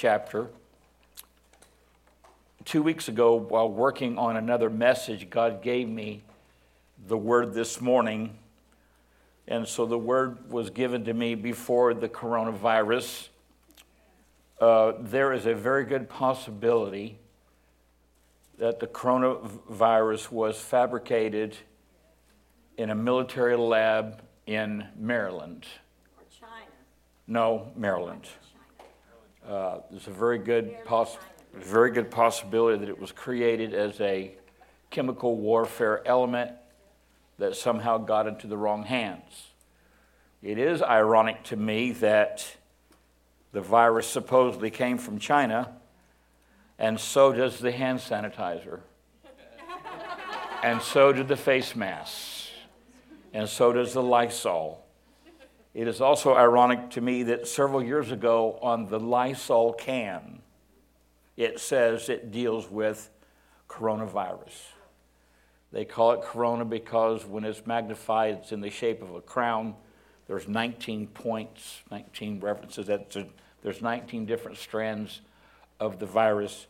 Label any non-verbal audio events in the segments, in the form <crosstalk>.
chapter. Two weeks ago, while working on another message, God gave me the word this morning. And so the word was given to me before the coronavirus. Uh, there is a very good possibility that the coronavirus was fabricated in a military lab in Maryland. Or China. No, Maryland. Uh, there's a very good, poss- very good possibility that it was created as a chemical warfare element that somehow got into the wrong hands. It is ironic to me that the virus supposedly came from China, and so does the hand sanitizer, and so do the face masks, and so does the Lysol. It is also ironic to me that several years ago on the Lysol can, it says it deals with coronavirus. They call it corona because when it's magnified, it's in the shape of a crown. There's 19 points, 19 references. That there's 19 different strands of the virus.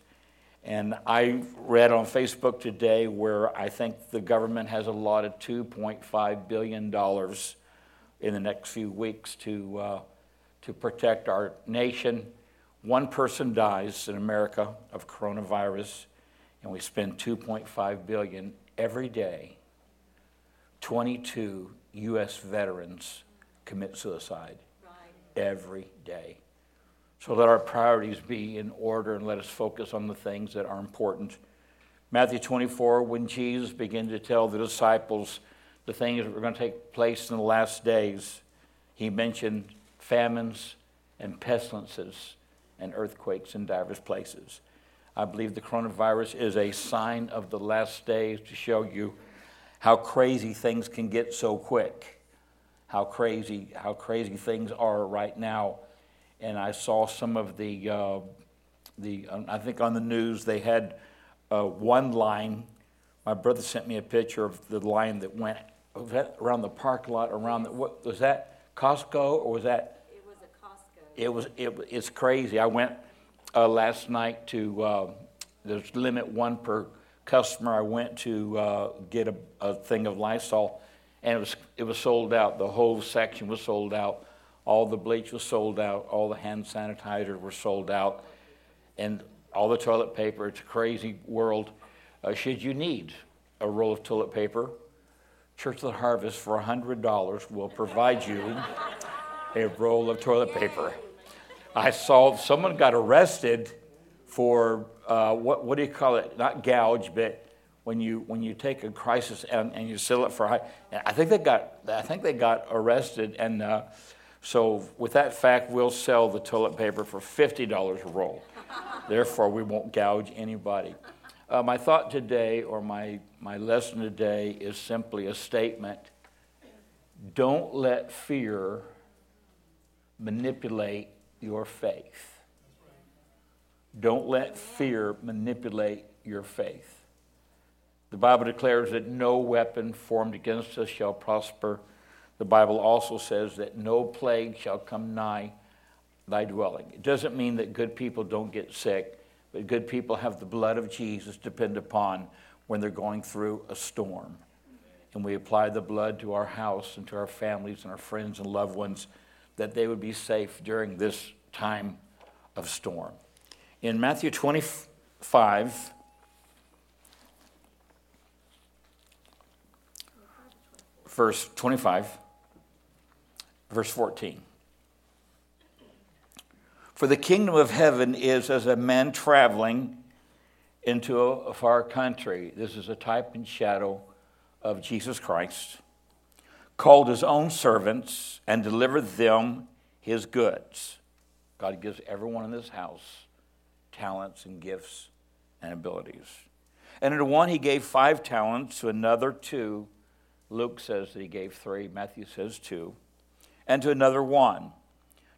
And I read on Facebook today where I think the government has allotted $2.5 billion in the next few weeks to, uh, to protect our nation. One person dies in America of coronavirus, and we spend 2.5 billion every day. 22 U.S. veterans commit suicide Right. every day. So let our priorities be in order and let us focus on the things that are important. Matthew 24, when Jesus began to tell the disciples the things that were going to take place in the last days, he mentioned famines and pestilences and earthquakes in diverse places. I believe the coronavirus is a sign of the last days to show you how crazy things can get so quick, how crazy, how crazy things are right now. And I saw some of the, uh, the I think on the news they had uh, one line. My brother sent me a picture of the line that went that around the parking lot around the, what was that Costco or was that It was a Costco. it was it, it's crazy. I went uh, last night to uh, there's limit one per customer. I went to uh, get a, a thing of Lysol, and it was it was sold out. The whole section was sold out. All the bleach was sold out. All the hand sanitizer were sold out, and all the toilet paper. It's a crazy world. Uh, should you need a roll of toilet paper, Church of the Harvest for $100 will provide you a roll of toilet paper. I saw someone got arrested for uh, what, what do you call it? Not gouge, but when you, when you take a crisis and, and you sell it for high. I think they got, I think they got arrested. And uh, so, with that fact, we'll sell the toilet paper for $50 a roll. Therefore, we won't gouge anybody. Uh, my thought today, or my, my lesson today, is simply a statement don't let fear manipulate your faith. Don't let fear manipulate your faith. The Bible declares that no weapon formed against us shall prosper. The Bible also says that no plague shall come nigh thy dwelling. It doesn't mean that good people don't get sick, but good people have the blood of Jesus depend upon when they're going through a storm. And we apply the blood to our house and to our families and our friends and loved ones that they would be safe during this time of storm. In Matthew 25, verse 25, verse 14. For the kingdom of heaven is as a man traveling into a far country. This is a type and shadow of Jesus Christ, called his own servants and delivered them his goods. God gives everyone in this house talents and gifts and abilities. And to one he gave five talents, to another two. Luke says that he gave three, Matthew says two, and to another one.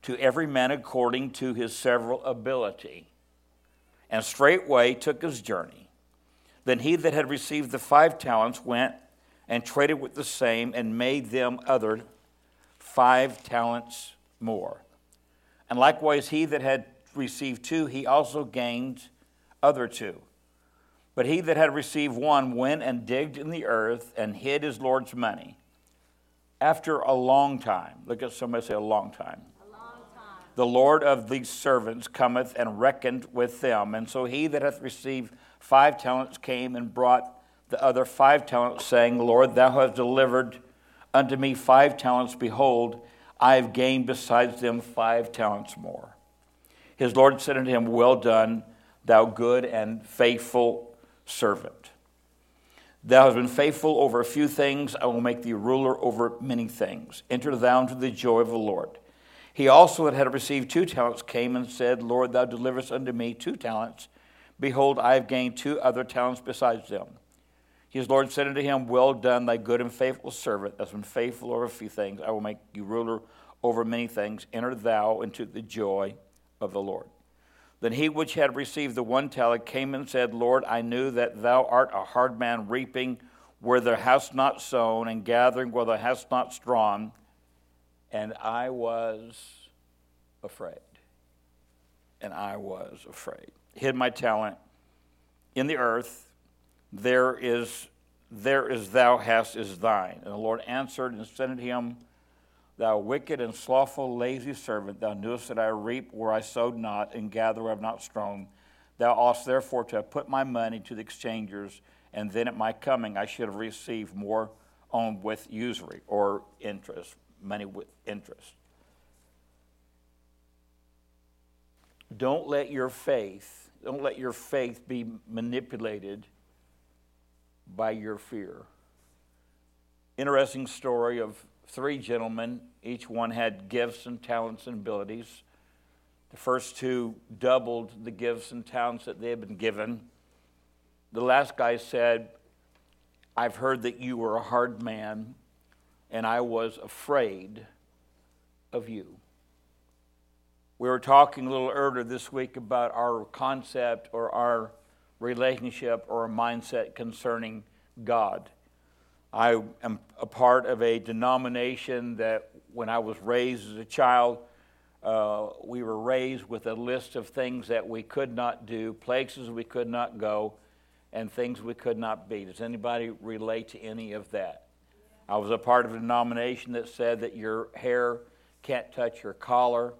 To every man according to his several ability. And straightway took his journey. Then he that had received the five talents went and traded with the same and made them other five talents more. And likewise he that had received two, he also gained other two. But he that had received one went and digged in the earth and hid his Lord's money. After a long time, look at somebody say a long time. The Lord of these servants cometh and reckoned with them. And so he that hath received five talents came and brought the other five talents, saying, Lord, thou hast delivered unto me five talents. Behold, I have gained besides them five talents more. His Lord said unto him, Well done, thou good and faithful servant. Thou hast been faithful over a few things, I will make thee ruler over many things. Enter thou into the joy of the Lord. He also that had received two talents came and said, Lord, thou deliverest unto me two talents. Behold, I have gained two other talents besides them. His Lord said unto him, Well done, thy good and faithful servant, that's been faithful over a few things. I will make you ruler over many things. Enter thou into the joy of the Lord. Then he which had received the one talent came and said, Lord, I knew that thou art a hard man, reaping where thou hast not sown, and gathering where thou hast not strawn. And I was afraid. And I was afraid. Hid my talent in the earth. There is, there is thou hast is thine. And the Lord answered and said unto him, Thou wicked and slothful, lazy servant, thou knewest that I reap where I sowed not, and gather where I have not strown. Thou oughtest therefore to have put my money to the exchangers, and then at my coming I should have received more on with usury or interest, money with interest. Don't let your faith, don't let your faith be manipulated by your fear. Interesting story of three gentlemen. Each one had gifts and talents and abilities. The first two doubled the gifts and talents that they had been given. The last guy said, I've heard that you were a hard man, and I was afraid of you. We were talking a little earlier this week about our concept or our relationship or mindset concerning God. I am a part of a denomination that when I was raised as a child, uh, we were raised with a list of things that we could not do, places we could not go, and things we could not be. Does anybody relate to any of that? I was a part of a denomination that said that your hair can't touch your collar,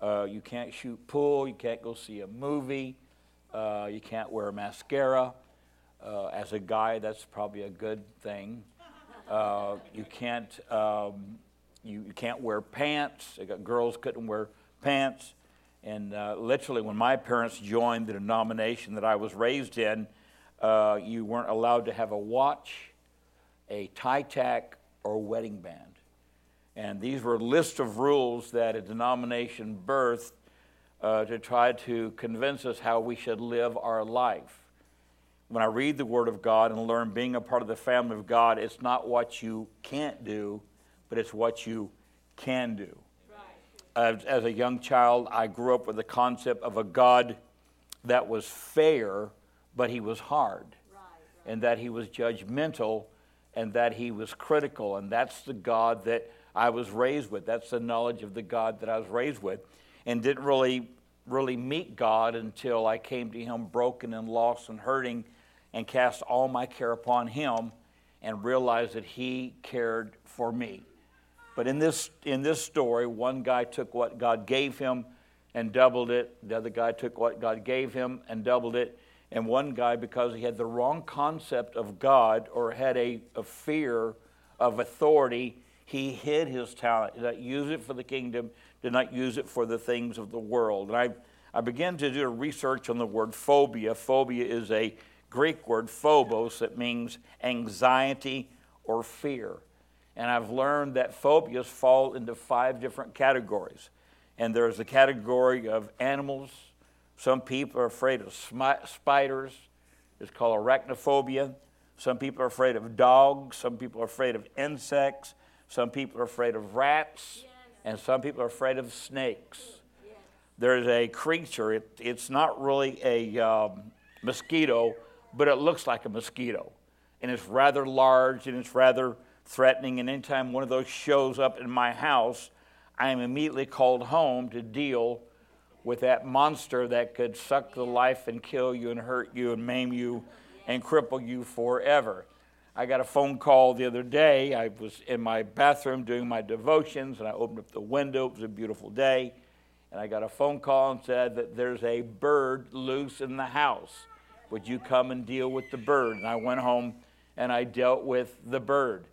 uh, you can't shoot pool, you can't go see a movie, uh, you can't wear mascara. Uh, as a guy, that's probably a good thing. Uh, you can't um, you, you, can't wear pants. Girls couldn't wear pants. And uh, literally, when my parents joined the denomination that I was raised in, uh, you weren't allowed to have a watch, a tie tack, or wedding band. And these were a list of rules that a denomination birthed uh, to try to convince us how we should live our life when I read the Word of God and learn being a part of the family of God, it's not what you can't do, but it's what you can do. As, as, a young child, I grew up with the concept of a God that was fair, but he was hard, right, right. and that he was judgmental, and that he was critical. And that's the God that I was raised with. That's the knowledge of the God that I was raised with, and didn't really really meet God until I came to him broken and lost and hurting and cast all my care upon him and realized that he cared for me. But in this, in this story, one guy took what God gave him and doubled it. The other guy took what God gave him and doubled it. And one guy, because he had the wrong concept of God or had a, a fear of authority, he hid his talent. Did not use it for the kingdom, did not use it for the things of the world. And I, I began to do research on the word phobia. Phobia is a Greek word phobos that means anxiety or fear. And I've learned that phobias fall into five different categories. And there's a category of animals. Some people are afraid of spiders. It's called arachnophobia. Some people are afraid of dogs. Some people are afraid of insects. Some people are afraid of rats. Yes. And some people are afraid of snakes. Yes. There's a creature, it, it's not really a um, mosquito, but it looks like a mosquito. And it's rather large and it's rather threatening. And anytime one of those shows up in my house, I am immediately called home to deal with that monster that could suck the life and kill you and hurt you and maim you and cripple you forever. I got a phone call the other day. I was in my bathroom doing my devotions and I opened up the window. It was a beautiful day. And I got a phone call and said that there's a bird loose in the house. Would you come and deal with the bird? And I went home and I dealt with the bird.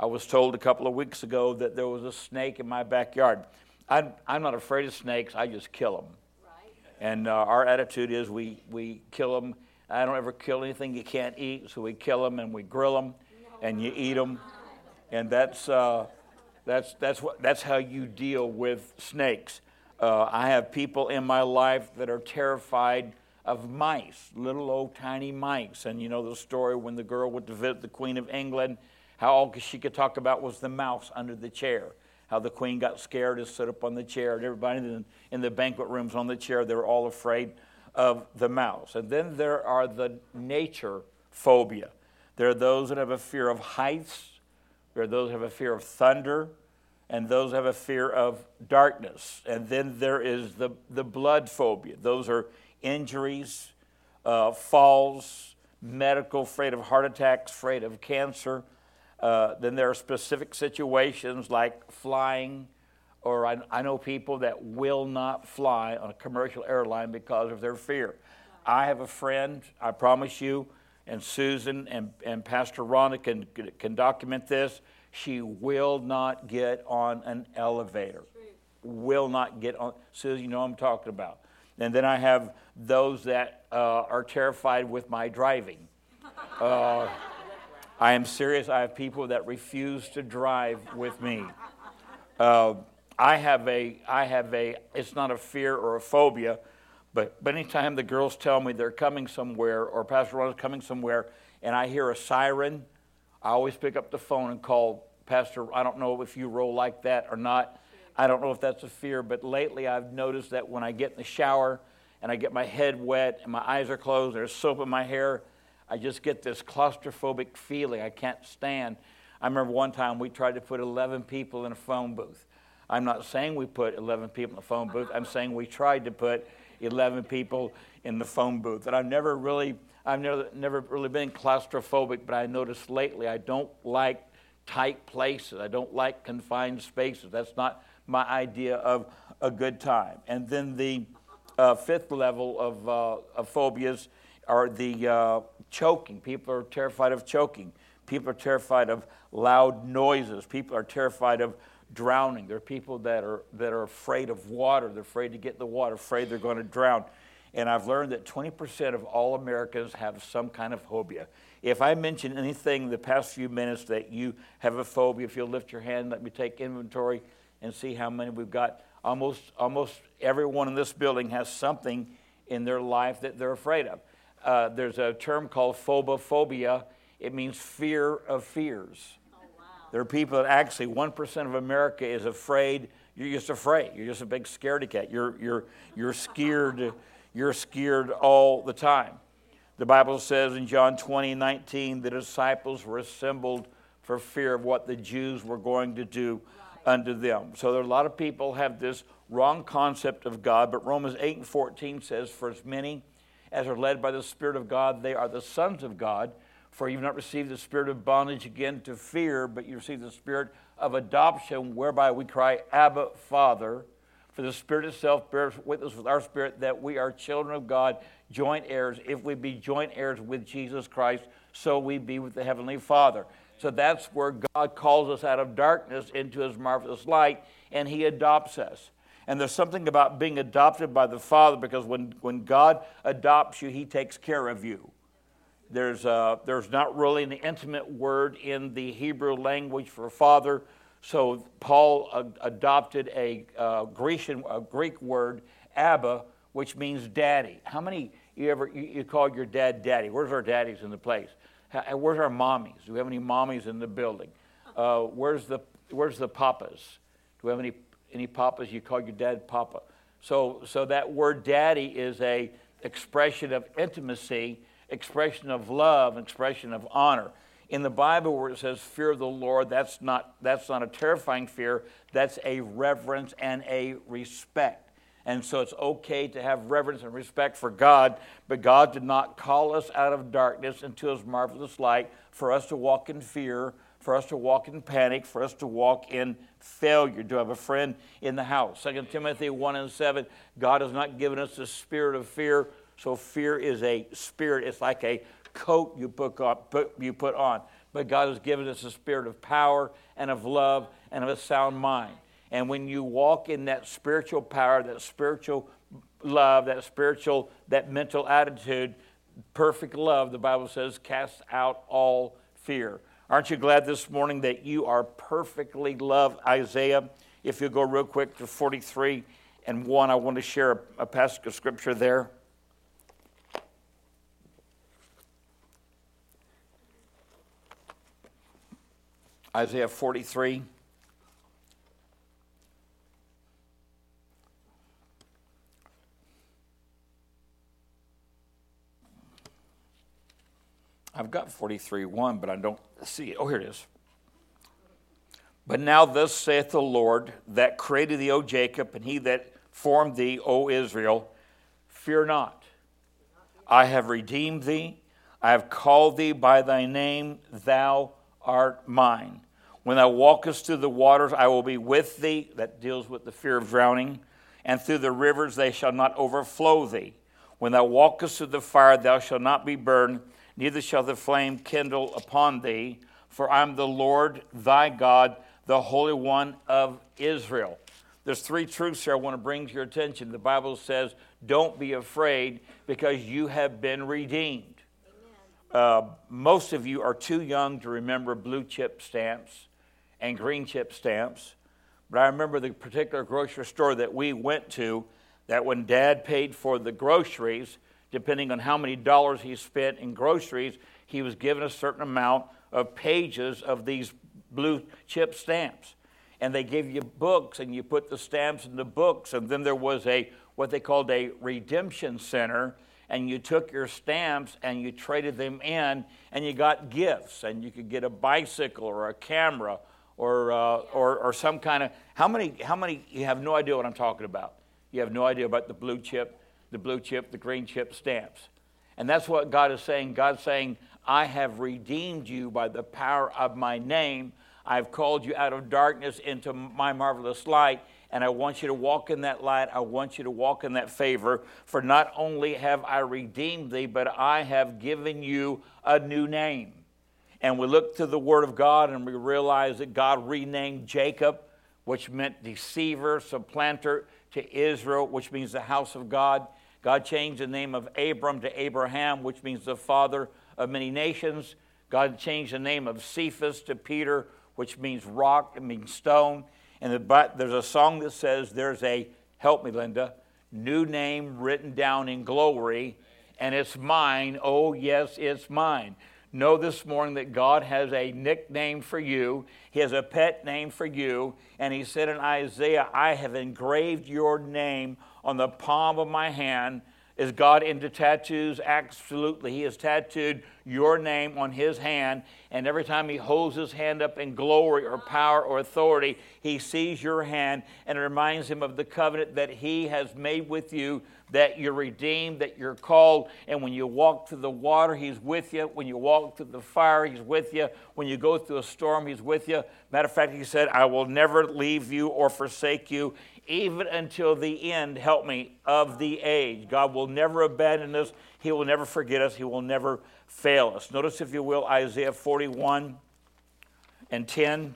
I was told a couple of weeks ago that there was a snake in my backyard. I'm, I'm not afraid of snakes, I just kill them. And uh, our attitude is we, we kill them. I don't ever kill anything you can't eat, so we kill them and we grill them and you eat them. And that's, uh, that's, that's, what, that's how you deal with snakes. Uh, I have people in my life that are terrified of mice, little old tiny mice. And you know the story when the girl went to visit the Queen of England, how all she could talk about was the mouse under the chair. How the queen got scared and stood up on the chair, and everybody in, in the banquet rooms on the chair, they were all afraid of the mouse. And then there are the nature phobia. There are those that have a fear of heights, there are those that have a fear of thunder, and those have a fear of darkness. And then there is the, the blood phobia. Those are injuries, uh, falls, medical, afraid of heart attacks, afraid of cancer. Uh, then there are specific situations like flying, or I, I, know people that will not fly on a commercial airline because of their fear. I have a friend, I promise you, and Susan and, and Pastor Rhonda can, can document this. She will not get on an elevator. Will not get on. Susan, you know I'm talking about. And then I have those that uh, are terrified with my driving. <laughs> Uh, I am serious. I have people that refuse to drive with me. Uh, I have a, I have a, it's not a fear or a phobia, but, but anytime the girls tell me they're coming somewhere or Pastor Ron is coming somewhere and I hear a siren, I always pick up the phone and call Pastor. I don't know if you roll like that or not. I don't know if that's a fear, but lately I've noticed that when I get in the shower and I get my head wet and my eyes are closed, there's soap in my hair, I just get this claustrophobic feeling I can't stand. I remember one time we tried to put 11 people in a phone booth. I'm not saying we put 11 people in a phone booth. I'm saying we tried to put 11 people in the phone booth. And I've never really, I've never, never really been claustrophobic, but I noticed lately I don't like tight places. I don't like confined spaces. That's not my idea of a good time. And then the uh, fifth level of, uh, of phobias are the uh, choking. People are terrified of choking. People are terrified of loud noises. People are terrified of drowning. There are people that are, that are afraid of water. They're afraid to get in the water, afraid they're going to drown. And I've learned that 20% of all Americans have some kind of phobia. If I mention anything the past few minutes that you have a phobia, if you'll lift your hand, let me take inventory and see how many we've got. Almost, almost everyone in this building has something in their life that they're afraid of. Uh, there's a term called phobophobia. It means fear of fears. Oh, wow. There are people that actually, 1% of America is afraid. You're just afraid. You're just a big scaredy cat. You're, you're, you're scared. You're scared all the time. The Bible says in John 20, 19, the disciples were assembled for fear of what the Jews were going to do right. unto them. So there are a lot of people have this wrong concept of God, but Romans 8 and 14 says, For as many as are led by the Spirit of God, they are the sons of God. For you've not received the spirit of bondage again to fear, but you received the spirit of adoption, whereby we cry, Abba, Father. For the Spirit itself bears witness with our spirit that we are children of God, joint heirs. If we be joint heirs with Jesus Christ, so we be with the Heavenly Father. So that's where God calls us out of darkness into His marvelous light, and He adopts us. And there's something about being adopted by the Father because when, when God adopts you, He takes care of you. There's, uh, there's not really an intimate word in the Hebrew language for father, so Paul adopted a, uh, Grecian, a Greek word, Abba, which means daddy. How many you ever you, you call your dad daddy? Where's our daddies in the place? How, where's our mommies? Do we have any mommies in the building? Uh, where's the where's the papas? Do we have any any papas, you call your dad papa. So, so that word daddy is a expression of intimacy, expression of love, expression of honor. In the Bible, where it says fear of the Lord, that's not, that's not a terrifying fear, that's a reverence and a respect. And so it's okay to have reverence and respect for God, but God did not call us out of darkness into his marvelous light for us to walk in fear, for us to walk in panic, for us to walk in failure. to have a friend in the house? 2 Timothy 1 and 7 God has not given us the spirit of fear. So fear is a spirit, it's like a coat you put on. But God has given us a spirit of power and of love and of a sound mind. And when you walk in that spiritual power, that spiritual love, that spiritual, that mental attitude, perfect love, the Bible says, casts out all fear. Aren't you glad this morning that you are perfectly loved? Isaiah, if you go real quick to 43 and 1, I want to share a, a passage of scripture there. Isaiah 43. I've got 43 1, but I don't see it. Oh, here it is. But now, thus saith the Lord that created thee, O Jacob, and he that formed thee, O Israel, fear not. I have redeemed thee. I have called thee by thy name. Thou art mine. When thou walkest through the waters, I will be with thee. That deals with the fear of drowning. And through the rivers, they shall not overflow thee. When thou walkest through the fire, thou shalt not be burned neither shall the flame kindle upon thee, for I am the Lord thy God, the Holy One of Israel. There's three truths here I want to bring to your attention. The Bible says, Don't be afraid because you have been redeemed. Uh, most of you are too young to remember blue chip stamps and green chip stamps. But I remember the particular grocery store that we went to that when dad paid for the groceries, depending on how many dollars he spent in groceries, he was given a certain amount of pages of these blue chip stamps. And they gave you books, and you put the stamps in the books. And then there was a what they called a redemption center, and you took your stamps and you traded them in, and you got gifts, and you could get a bicycle or a camera or uh, or, or some kind of how many how many you have no idea what I'm talking about. You have no idea about the blue chip the blue chip, the green chip stamps. And that's what God is saying. God's saying, I have redeemed you by the power of my name. I've called you out of darkness into my marvelous light, and I want you to walk in that light. I want you to walk in that favor. For not only have I redeemed thee, but I have given you a new name. And we look to the Word of God and we realize that God renamed Jacob, which meant deceiver, supplanter, to Israel, which means the house of God. God changed the name of Abram to Abraham, which means the father of many nations. God changed the name of Cephas to Peter, which means rock, it means stone. And the, there's a song that says, There's a, help me, Linda, new name written down in glory, and it's mine. Oh, yes, it's mine. Know this morning that God has a nickname for you, He has a pet name for you, and He said in Isaiah, I have engraved your name on the palm of my hand. Is God into tattoos? Absolutely. He has tattooed your name on his hand, and every time he holds his hand up in glory or power or authority, he sees your hand and it reminds him of the covenant that he has made with you that you're redeemed, that you're called, and when you walk through the water, he's with you. When you walk through the fire, he's with you. When you go through a storm, he's with you. Matter of fact, he said, I will never leave you or forsake you even until the end, help me, of the age. God will never abandon us. He will never forget us. He will never fail us. Notice, if you will, Isaiah 41 and 10.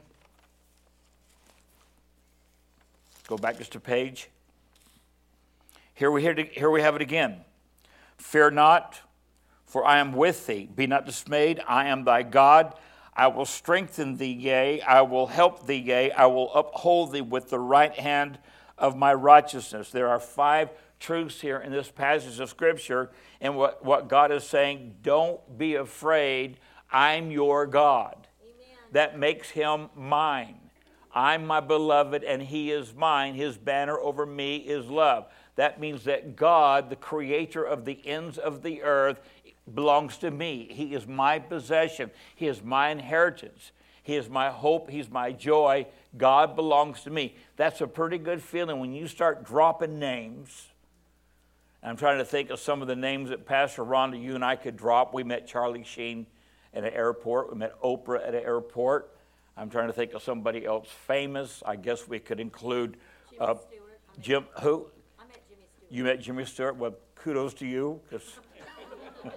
Go back just a page. Here we, here we have it again. Fear not, for I am with thee. Be not dismayed. I am thy God. I will strengthen thee, yea, I will help thee, yea, I will uphold thee with the right hand of my righteousness. There are five truths here in this passage of Scripture, and what, what God is saying don't be afraid, I'm your God. Amen. That makes him mine. I'm my beloved, and he is mine. His banner over me is love. That means that God, the creator of the ends of the earth, belongs to me. He is my possession, He is my inheritance. He is my hope. He's my joy. God belongs to me. That's a pretty good feeling when you start dropping names. I'm trying to think of some of the names that Pastor Rhonda, you and I could drop. We met Charlie Sheen at an airport. We met Oprah at an airport. I'm trying to think of somebody else famous. I guess we could include uh, Stewart. Jim. Who? I met Jimmy Stewart. You met Jimmy Stewart. Well, kudos to you. <laughs>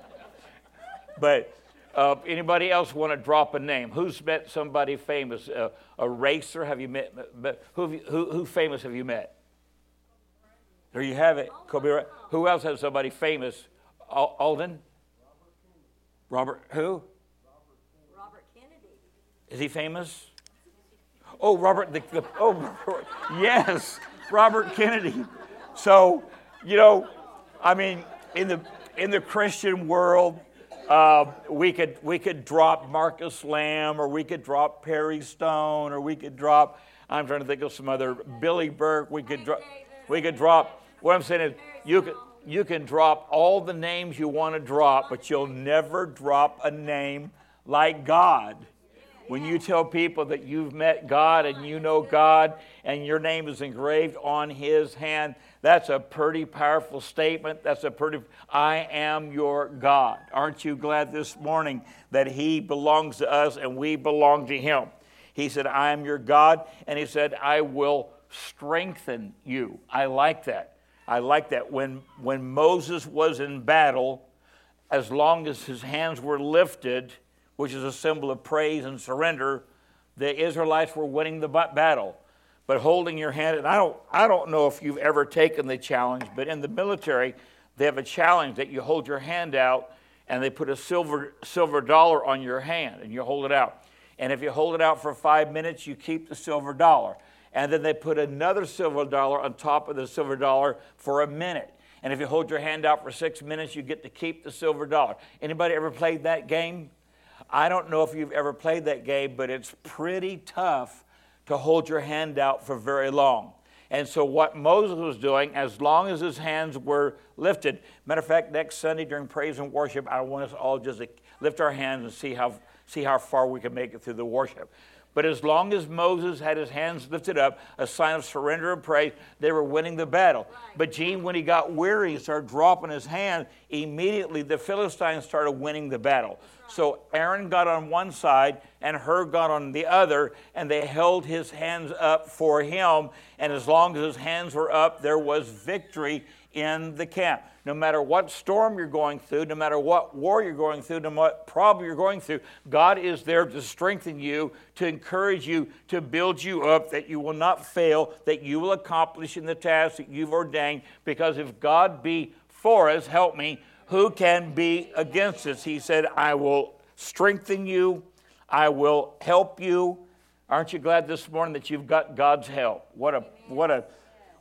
but uh, anybody else want to drop a name? Who's met somebody famous? Uh, a racer? Have you met? who, you, who, who famous have you met? There you have it. Kobe. Who else has somebody famous? Alden. Robert. Who? Robert Kennedy. Is he famous? Oh, Robert, the, the oh, <laughs> yes, Robert Kennedy. So, you know, I mean, in the in the Christian world, uh, we could we could drop Marcus Lamb, or we could drop Perry Stone, or we could drop. I'm trying to think of some other Billy Burke. We could drop. We could drop. What I'm saying is, you can you can drop all the names you want to drop, but you'll never drop a name like God. When you tell people that you've met God and you know God and your name is engraved on His hand, that's a pretty powerful statement. That's a pretty, I am your God. Aren't you glad this morning that He belongs to us and we belong to Him? He said, I am your God, and He said, I will strengthen you. I like that. I like that. When, when Moses was in battle, as long as his hands were lifted, which is a symbol of praise and surrender, the Israelites were winning the battle. But holding your hand, and I don't, I don't know if you've ever taken the challenge, but in the military, they have a challenge that you hold your hand out and they put a silver, silver dollar on your hand and you hold it out. And if you hold it out for five minutes, you keep the silver dollar. And then they put another silver dollar on top of the silver dollar for a minute. And if you hold your hand out for six minutes, you get to keep the silver dollar. Anybody ever played that game? I don't know if you've ever played that game, but it's pretty tough to hold your hand out for very long. And so, what Moses was doing, as long as his hands were lifted, matter of fact, next Sunday during praise and worship, I want us all just to lift our hands and see how, see how far we can make it through the worship. But as long as Moses had his hands lifted up, a sign of surrender and praise, they were winning the battle. But Gene, when he got weary, he started dropping his hand. Immediately, the Philistines started winning the battle. So Aaron got on one side and Hur got on the other, and they held his hands up for him. And as long as his hands were up, there was victory in the camp. No matter what storm you're going through, no matter what war you're going through, no matter what problem you're going through, God is there to strengthen you, to encourage you, to build you up, that you will not fail, that you will accomplish in the task that you've ordained. Because if God be for us, help me, who can be against us? He said, I will strengthen you, I will help you. Aren't you glad this morning that you've got God's help? What a, what a,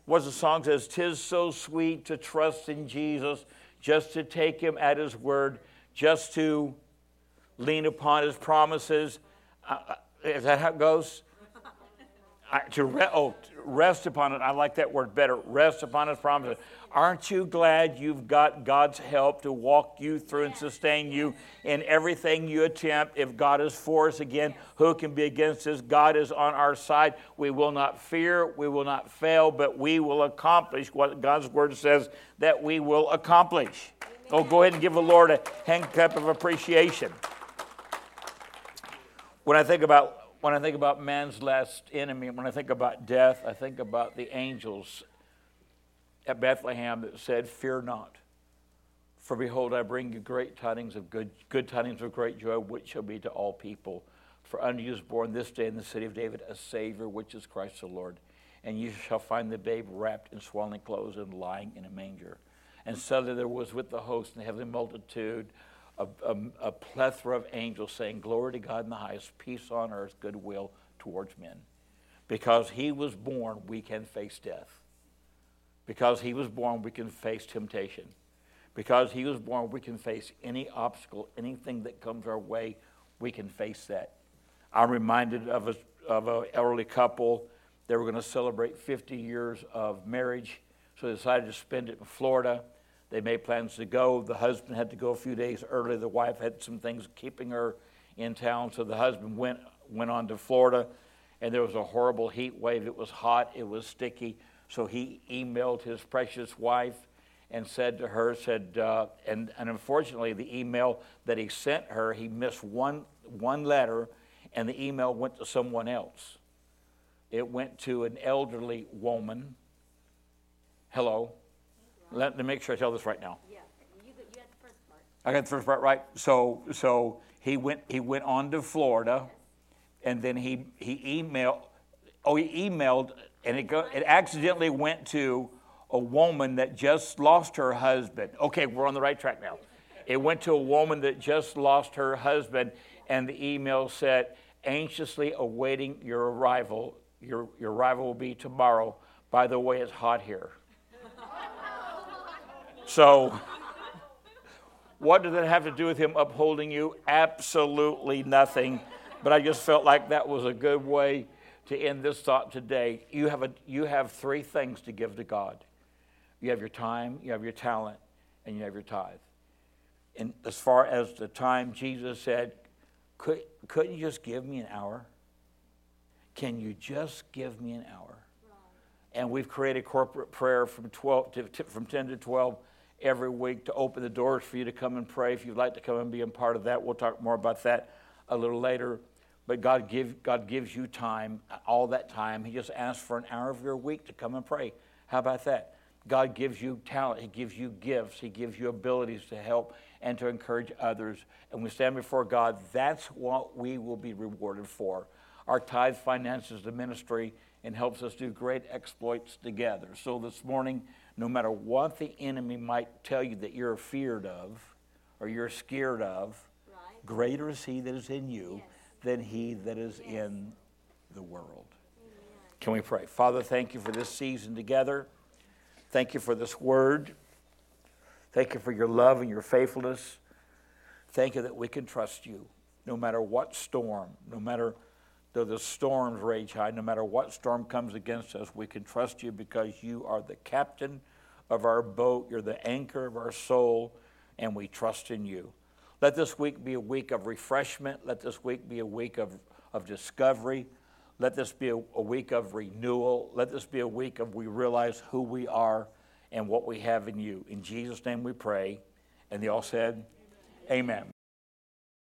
what the song says, Tis so sweet to trust in Jesus, just to take him at his word, just to lean upon his promises. Uh, uh, is that how it goes? I, to re- oh, rest upon it. I like that word better. Rest upon his promises. Aren't you glad you've got God's help to walk you through and sustain you in everything you attempt? If God is for us again, who can be against us? God is on our side. We will not fear, we will not fail, but we will accomplish what God's word says that we will accomplish. Oh, go ahead and give the Lord a hand clap of appreciation. When I think about when I think about man's last enemy, when I think about death, I think about the angels at Bethlehem that said, Fear not, for behold, I bring you great tidings of good, good tidings of great joy, which shall be to all people. For unto you is born this day in the city of David a Savior, which is Christ the Lord. And you shall find the babe wrapped in swaddling clothes and lying in a manger. And suddenly there was with the host and the heavenly multitude a, a, a plethora of angels saying, Glory to God in the highest, peace on earth, goodwill towards men. Because he was born, we can face death. Because he was born, we can face temptation. Because he was born, we can face any obstacle, anything that comes our way, we can face that. I'm reminded of, a, of an elderly couple. They were going to celebrate 50 years of marriage, so they decided to spend it in Florida. They made plans to go. The husband had to go a few days early. The wife had some things keeping her in town, so the husband went went on to Florida, and there was a horrible heat wave. It was hot, it was sticky. So he emailed his precious wife and said to her, said, uh, and, and unfortunately, the email that he sent her, he missed one, one letter, and the email went to someone else. It went to an elderly woman. Hello. Let me make sure I tell this right now. Yeah, you, got- you the first part. I got the first part right. So, so he went, he went on to Florida, and then he, he emailed, oh, he emailed, and it go, it accidentally went to a woman that just lost her husband. Okay, we're on the right track now. It went to a woman that just lost her husband, and the email said, anxiously awaiting your arrival. Your, your arrival will be tomorrow. By the way, it's hot here. So, what did that have to do with him upholding you? Absolutely nothing. But I just felt like that was a good way to end this thought today. You have, a, you have three things to give to God you have your time, you have your talent, and you have your tithe. And as far as the time, Jesus said, Could, Couldn't you just give me an hour? Can you just give me an hour? And we've created corporate prayer from, 12 to, from 10 to 12 every week to open the doors for you to come and pray. If you'd like to come and be a part of that, we'll talk more about that a little later. But God, give, God gives you time, all that time. He just asks for an hour of your week to come and pray. How about that? God gives you talent, He gives you gifts, He gives you abilities to help and to encourage others. And we stand before God, that's what we will be rewarded for. Our tithe finances the ministry and helps us do great exploits together. So this morning, no matter what the enemy might tell you that you're feared of or you're scared of, Right. greater is he that is in you Yes. than he that is Yes. in the world. Can we pray? Father, thank you for this season together. Thank you for this word. Thank you for your love and your faithfulness. Thank you that we can trust you no matter what storm, no matter though the storms rage high, no matter what storm comes against us, we can trust you because you are the captain of our boat, you're the anchor of our soul, and we trust in you. Let this week be a week of refreshment. Let this week be a week of, of discovery. Let this be a, a week of renewal. Let this be a week of we realize who we are and what we have in you. In Jesus' name we pray. And they all said, Amen.